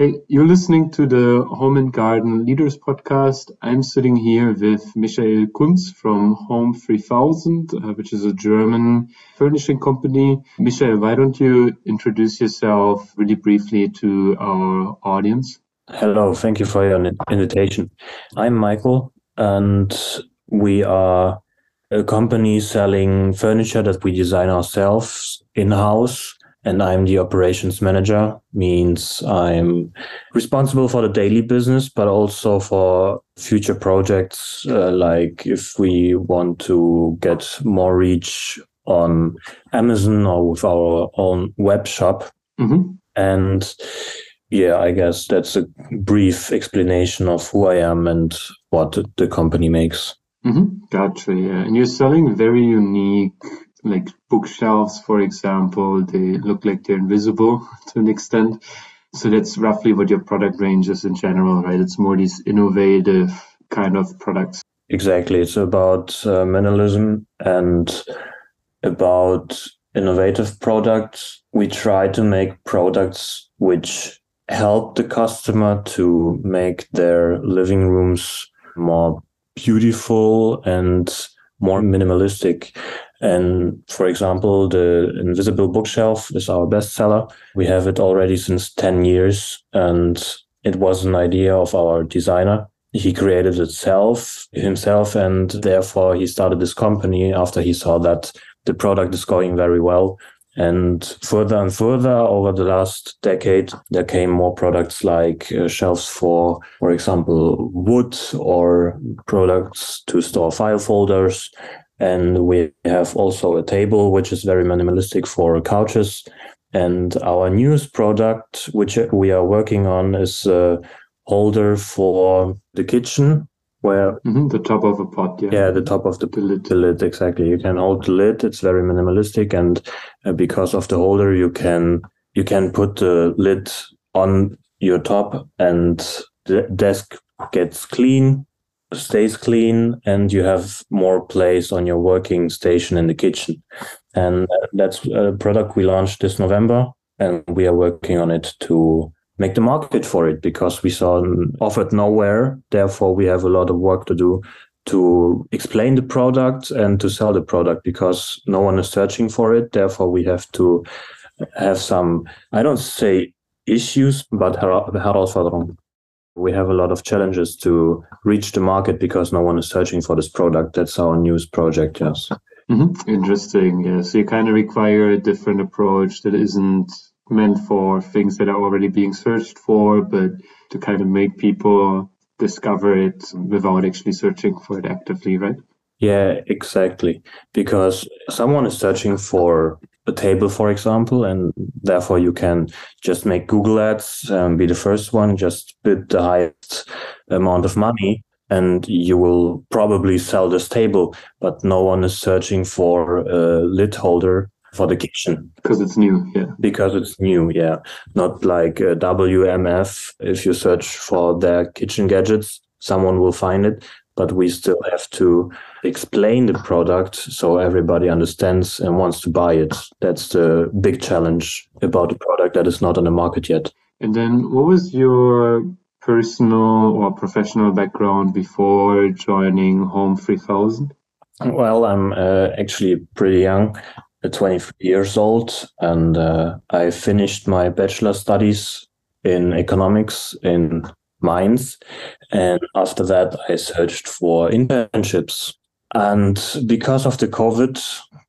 Hey, you're listening to the Home and Garden Leaders Podcast. I'm sitting here with Michael Kunz from Home 3000, uh, which is a German furnishing company. Michael, why don't you introduce yourself really briefly to our audience? Hello, thank you for your invitation. I'm Michael, and we are a company selling furniture that we design ourselves in house and I'm the operations manager, means I'm responsible for the daily business, but also for future projects. Uh, like if we want to get more reach on Amazon or with our own web shop. Mm-hmm. And yeah, I guess that's a brief explanation of who I am and what the company makes. Mm-hmm. Gotcha. Yeah. And you're selling very unique like bookshelves, for example, they look like they're invisible to an extent. So that's roughly what your product range is in general, right? It's more these innovative kind of products. Exactly. It's about uh, minimalism and about innovative products. We try to make products which help the customer to make their living rooms more beautiful and more minimalistic. And for example, the Invisible Bookshelf is our bestseller. We have it already since 10 years, and it was an idea of our designer. He created it self, himself, and therefore he started this company after he saw that the product is going very well. And further and further over the last decade, there came more products like uh, shelves for, for example, wood or products to store file folders and we have also a table, which is very minimalistic for couches. And our newest product, which we are working on, is a holder for the kitchen, where mm-hmm, the top of a pot, yeah, yeah, the top of the, the, lid. the lid, exactly. You can hold the lid; it's very minimalistic, and uh, because of the holder, you can you can put the lid on your top, and the desk gets clean stays clean and you have more place on your working station in the kitchen. And uh, that's a product we launched this November, and we are working on it to make the market for it because we saw offered nowhere. Therefore, we have a lot of work to do to explain the product and to sell the product because no one is searching for it. Therefore, we have to have some, I don't say issues, but herausforderungen we have a lot of challenges to reach the market because no one is searching for this product. That's our news project, yes. Mm-hmm. Interesting. Yeah. So you kind of require a different approach that isn't meant for things that are already being searched for, but to kind of make people discover it without actually searching for it actively, right? Yeah, exactly. Because someone is searching for a table, for example, and therefore you can just make Google ads, um, be the first one, just bid the highest amount of money, and you will probably sell this table. But no one is searching for a lid holder for the kitchen. Because it's new yeah. Because it's new yeah. Not like wmf if you search for their kitchen gadgets someone will find it but we still have to explain the product so everybody understands and wants to buy it. That's the big challenge about a product that is not on the market yet. And then, what was your personal or professional background before joining Home 3000? Well, I'm uh, actually pretty young, uh, 23 years old, and uh, I finished my bachelor studies in economics in Mainz. And after that, I searched for internships. And because of the COVID,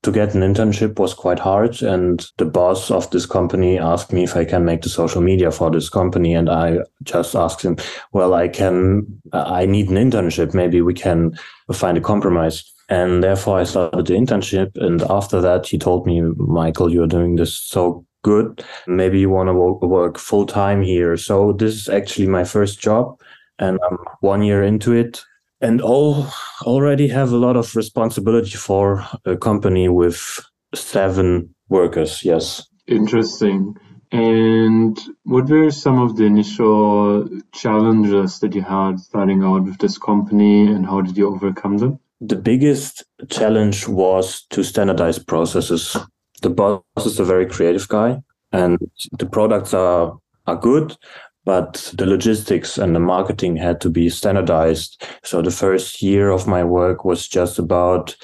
to get an internship was quite hard. And the boss of this company asked me if I can make the social media for this company. And I just asked him, well, I can, uh, I need an internship. Maybe we can find a compromise. And therefore I started the internship. And after that, he told me, Michael, you're doing this so good. Maybe you want to work full time here. So this is actually my first job and I'm one year into it and all already have a lot of responsibility for a company with seven workers. Yes. Interesting. And what were some of the initial challenges that you had starting out with this company and how did you overcome them? The biggest challenge was to standardize processes the boss is a very creative guy and the products are are good but the logistics and the marketing had to be standardized. So the first year of my work was just about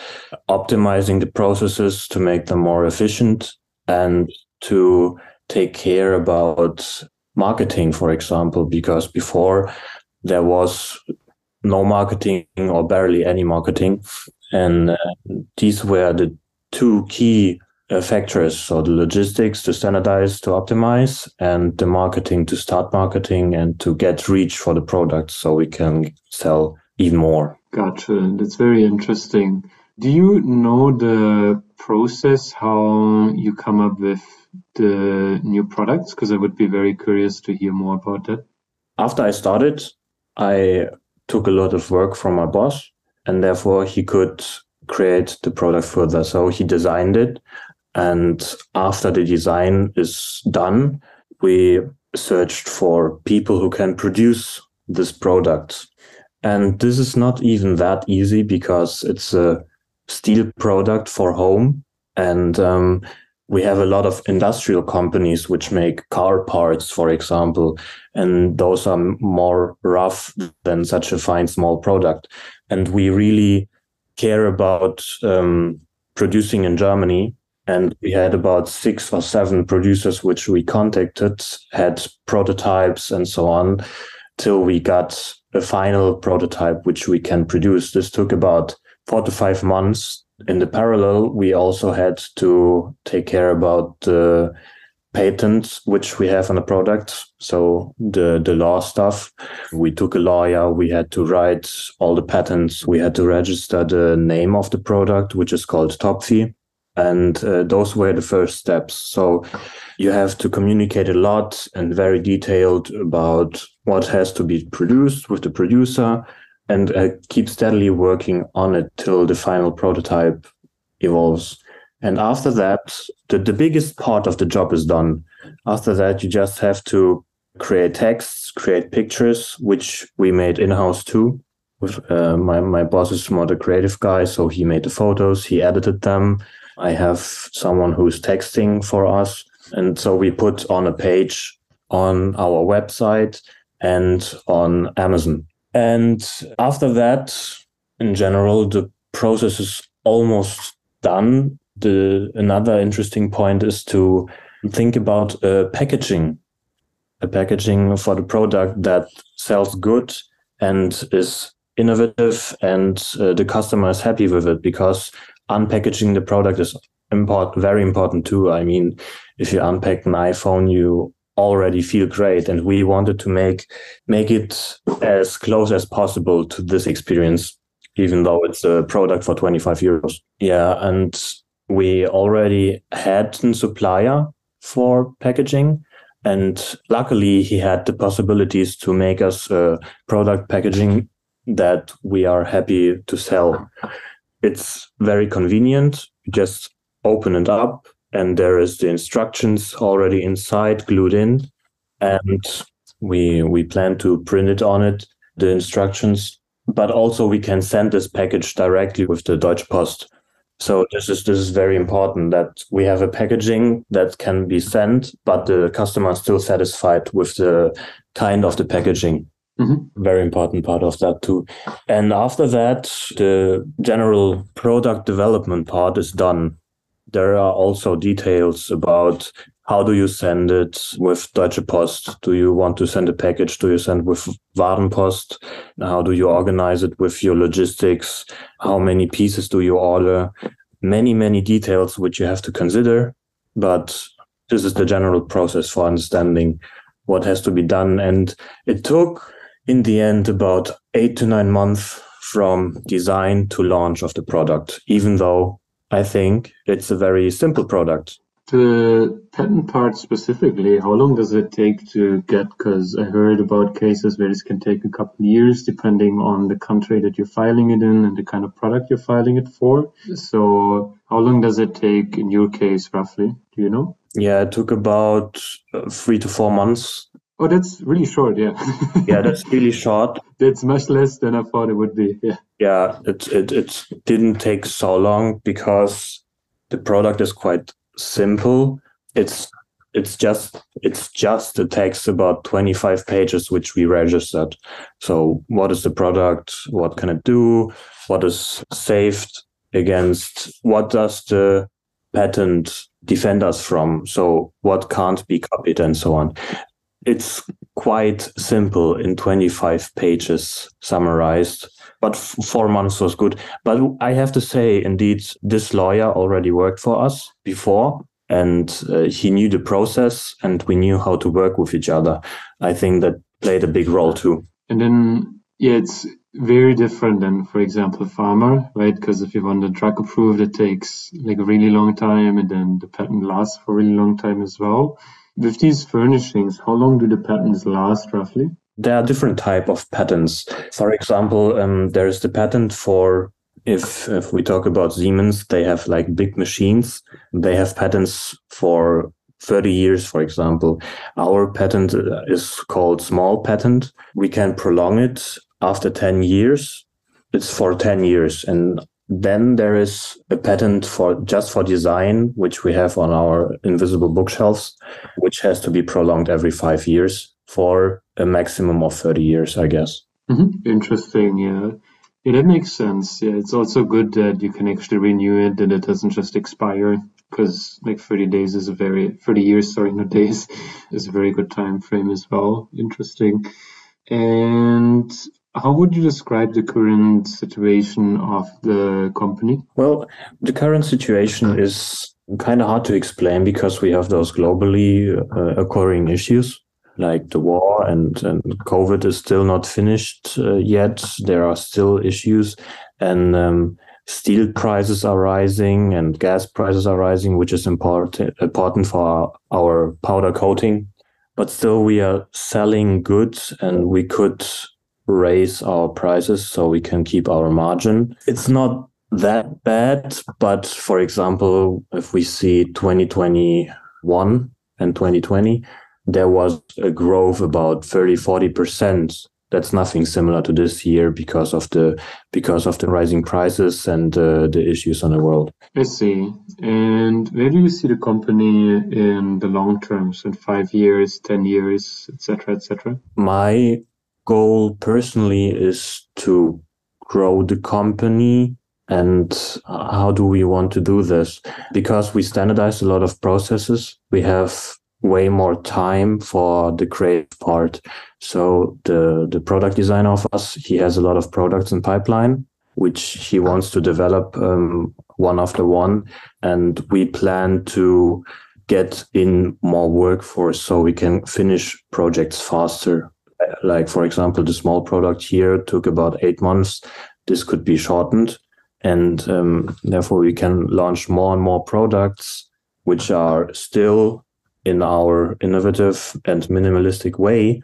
optimizing the processes to make them more efficient and to take care about marketing, for example, because before there was no marketing or barely any marketing. And uh, these were the two key Uh, factors. So the logistics to standardize, to optimize, and the marketing to start marketing and to get reach for the product so we can sell even more. Gotcha. And that's very interesting. Do you know the process how you come up with the new products? Because I would be very curious to hear more about that. After I started, I took a lot of work from my boss, and therefore he could create the product further. So he designed it. And after the design is done, we searched for people who can produce this product. And this is not even that easy because it's a steel product for home. And um, we have a lot of industrial companies which make car parts, for example, and those are more rough than such a fine small product. And we really care about um, producing in Germany. And we had about six or seven producers which we contacted, had prototypes and so on, till we got a final prototype which we can produce. This took about four to five months in the parallel, we also had to take care about the patents which we have on the product. So the the law stuff. We took a lawyer. We had to write all the patents. We had to register the name of the product, which is called Topfi. And uh, those were the first steps. So you have to communicate a lot and very detailed about what has to be produced with the producer and uh, keep steadily working on it till the final prototype evolves. And after that, the, the biggest part of the job is done. After that, you just have to create texts, create pictures, which we made in house too. With uh, my my boss is more the creative guy, so he made the photos, he edited them. I have someone who's texting for us, and so we put on a page on our website and on Amazon. And after that, in general, the process is almost done. The another interesting point is to think about packaging, a packaging for the product that sells good and is innovative, and uh, the customer is happy with it because unpackaging the product is important, very important too. I mean, if you unpack an iPhone, you already feel great and we wanted to make make it as close as possible to this experience even though it's a product for 25 euros yeah and we already had a supplier for packaging and luckily he had the possibilities to make us a product packaging that we are happy to sell it's very convenient. Just open it up and there is the instructions already inside glued in. And we we plan to print it on it the instructions. But also we can send this package directly with the Deutsche Post. So this is this is very important that we have a packaging that can be sent but the customer is still satisfied with the kind of the packaging Mm-hmm. Very important part of that too. And after that, the general product development part is done there are also details about how do you send it with Deutsche Post? Do you want to send a package? Do you send with Warenpost? How do you organize it with your logistics? How many pieces do you order? Many, many details which you have to consider. But this is the general process for understanding what has to be done. And it took, in the end, about eight to nine months from design to launch of the product, even though I think it's a very simple product. The patent part specifically, how long does it take to get? Because I heard about cases where this can take a couple of years depending on the country that you're filing it in and the kind of product you're filing it for. So, how long does it take in your case, roughly? Do you know? Yeah, it took about uh, three to four months Oh, that's really short. Yeah. yeah, that's really short. That's much less than I thought it would be. Yeah. Yeah, it it it didn't take so long because the product is quite simple. It's it's just it's just a text about 25 pages which we registered so what is the product what can it do what is saved against what does the patent defend us from so what can't be copied and so on it's quite simple in 25 pages summarized but f- four months was good. But i have to say indeed this lawyer already worked for us before and uh, he knew the process and we knew how to work with each other. I think that played a big role too. And then yeah it's very different than for example pharma, right? Because if you want a drug approved it takes like a really long time and then the patent lasts for a really long time as well with these furnishings how long do the patents last roughly there are different type of patents for example um, there is the patent for if if we talk about Siemens, they have like big machines. They have patents for 30 years, for example. Our patent is called small patent. We can prolong it after 10 years. It's for 10 years. And then there is a patent for just for design, which we have on our invisible bookshelves, which has to be prolonged every five years for a maximum of 30 years, I guess. Mm-hmm. Interesting. Yeah. Yeah, that makes sense. Yeah, it's also good that you can actually renew it and it doesn't just expire because like 30 days is a very 30 years, sorry, not days, is a very good time frame as well. Interesting. And how would you describe the current situation of the company? Well, the current situation is kind of hard to explain because we have those globally uh, occurring issues like the war and, and COVID is still not finished uh, yet. There are still issues, and um, steel prices are rising and gas prices are rising, which is important important for our, our powder coating. But still, we are selling goods, and we could raise our prices so we can keep our margin. It's not that bad, but for example, if we see 2021 and 2020 there was a growth about 30 40% that's nothing similar to this year because of the because of the rising prices and uh, the issues on the world. I see. And where do you see the company in the long term? So in five years ten years etc etc my goal personally is to grow the company and how do we want to do this because we standardize a lot of processes we have way more time for the creative part. So the the product designer of us, he has a lot of products in pipeline, which he wants to develop um, one after one, and we plan to get in more workforce so we can finish projects faster. Like for example, the small product here took about eight months. This could be shortened, and um, therefore we can launch more and more products which are still in our innovative and minimalistic way.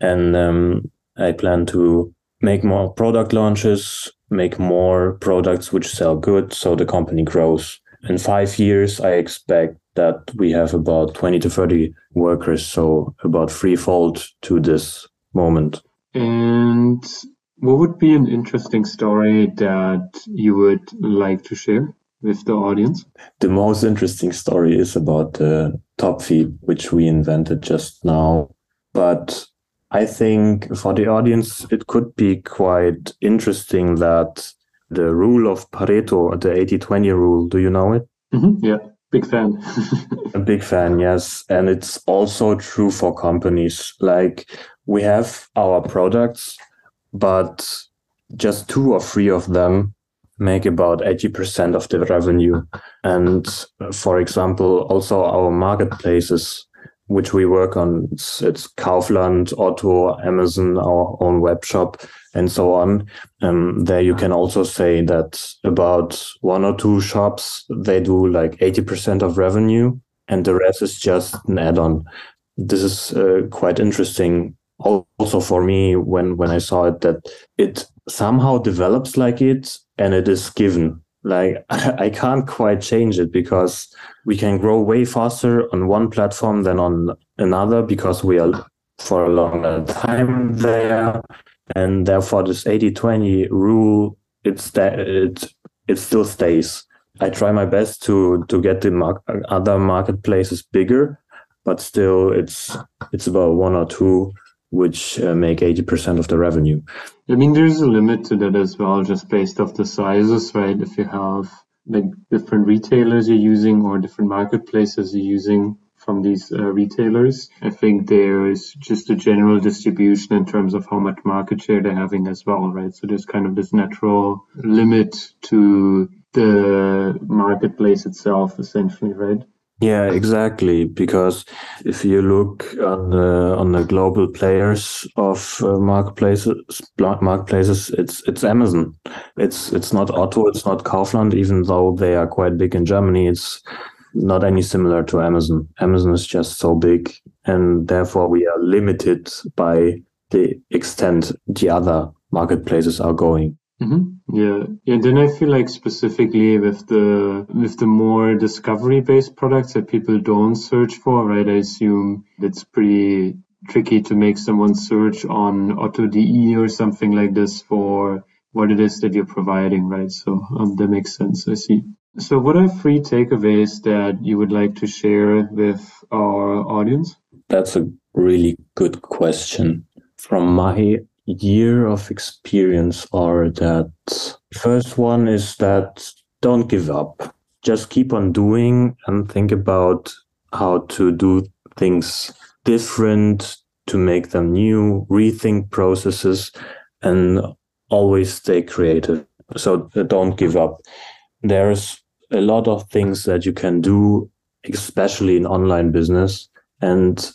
And um, I plan to make more product launches, make more products which sell good, so the company grows. In five years, I expect that we have about 20 to 30 workers, so about threefold to this moment. And what would be an interesting story that you would like to share? with the audience? The most interesting story is about the Topfi, which we invented just now. But I think for the audience, it could be quite interesting that the rule of Pareto, the 80 20 rule, do you know it? Mm-hmm. Yeah, big fan. a big fan, yes. And it's also true for companies. Like we have our products, but just two or three of them make about 80% of the revenue. And uh, for example, also our marketplaces, which we work on, it's, it's Kaufland, Otto, Amazon, our own web shop, and so on. Um, there you can also say that about one or two shops, they do like 80% of revenue and the rest is just an add-on. This is uh, quite interesting also for me when when I saw it that it somehow develops like it and it is given. Like I can't quite change it because we can grow way faster on one platform than on another because we are for a longer time there. And therefore this 80-20 rule, it's that it it still stays. I try my best to to get the mar- other marketplaces bigger, but still it's it's about one or two which uh, make 80% of the revenue. I mean, there's a limit to that as well, just based off the sizes, right? If you have like different retailers you're using or different marketplaces you're using from these uh, retailers, I think there is just a general distribution in terms of how much market share they're having as well, right? So there's kind of this natural limit to the marketplace itself, essentially, right? Yeah, exactly. Because if you look on the on the global players of uh, marketplaces, marketplaces, it's it's Amazon. It's it's not Otto. It's not Kaufland. Even though they are quite big in Germany, it's not any similar to Amazon. Amazon is just so big, and therefore we are limited by the extent the other marketplaces are going. Mm-hmm. Yeah, yeah. Then I feel like specifically with the with the more discovery based products that people don't search for, right? I assume it's pretty tricky to make someone search on Otto.de or something like this for what it is that you're providing, right? So um, that makes sense. I see. So, what are three takeaways that you would like to share with our audience? That's a really good question. From my year of experience are that first one is that don't give up. Just keep on doing and think about how to do things different to make them new, rethink processes and always stay creative. So uh, don't give up. There's a lot of things that you can do, especially in online business. And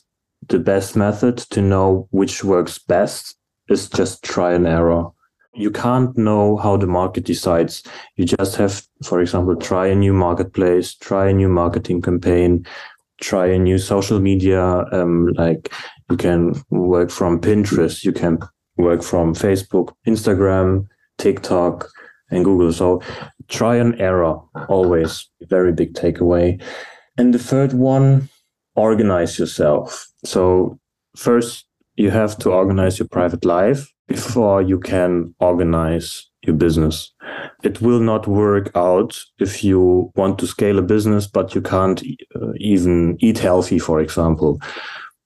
the best method to know which works best is just try and error. You can't know how the market decides. You just have, for example, try a new marketplace, try a new marketing campaign, try a new social media. Um, like you can work from Pinterest, you can work from Facebook, Instagram, TikTok, and Google. So try and error always very big takeaway. And the third one, organize yourself. So first you have to organize your private life before you can organize your business. It will not work out if you want to scale a business, but you can't uh, even eat healthy, for example.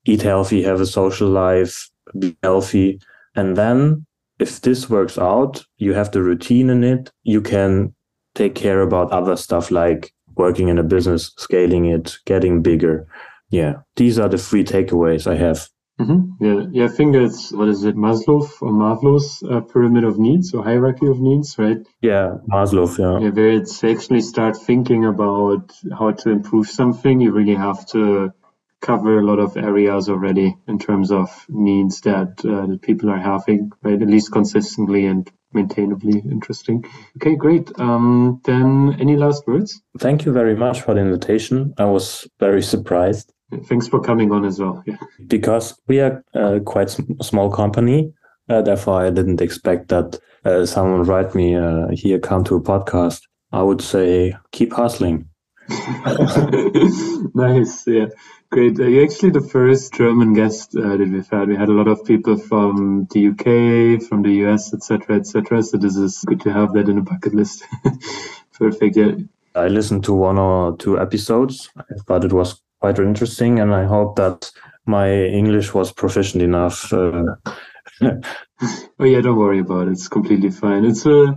Eat healthy, have a social life, be healthy. And then if this works out, you have the routine in it, you can take care about other stuff like working in a business, scaling it, getting bigger. Yeah, these are the three takeaways I have. Mm-hmm. Yeah, yeah. I think it's what is it, Maslow or Maslow's uh, pyramid of needs or hierarchy of needs, right? Yeah, Maslow. Yeah. Yeah, where it's actually start thinking about how to improve something. You really have to cover a lot of areas already in terms of needs that, uh, that people are having, right? At least consistently and maintainably interesting. Okay, great. Um, then any last words? Thank you very much for the invitation. I was very surprised. Thanks for coming on as well. Yeah. Because we are a quite small company, uh, therefore I didn't expect that uh, someone write me uh, here, come to a podcast. I would say keep hustling. nice. Yeah. Great. Uh, you're actually the first German guest uh, that we've had. We had a lot of people from the UK, from the US, etc., etc. So this is good to have that in a bucket list. Perfect. Yeah. I listened to one or two episodes. I thought it was quite interesting, and I hope that my English was proficient enough. Uh, oh yeah, don't worry about it. It's completely fine. It's a, uh,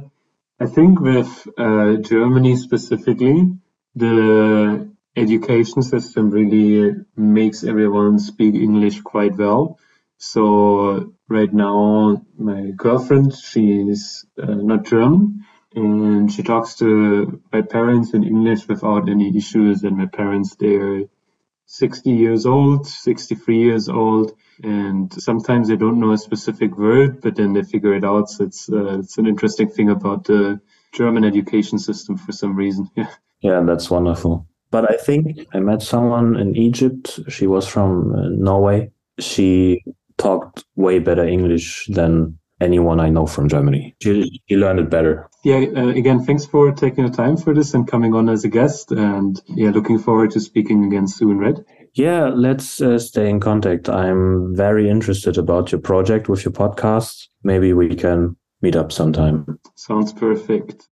I think with uh, Germany specifically, the education system really makes everyone speak English quite well. So right now, my girlfriend, she is uh, not German, and she talks to my parents in English without any issues. And my parents, they're 60 years old, 63 years old, and sometimes they don't know a specific word, but then they figure it out. So it's uh, it's an interesting thing about the German education system for some reason. Yeah. Yeah, that's wonderful. But I think I met someone in Egypt. She was from uh, Norway. She talked way better English than anyone I know from Germany. She, she learned it better. Yeah, uh, again, thanks for taking the time for this and coming on as a guest. And yeah, looking forward to speaking again soon, right? Yeah, let's uh, stay in contact. I'm very interested about your project with your podcast. Maybe we can meet up sometime. Sounds perfect.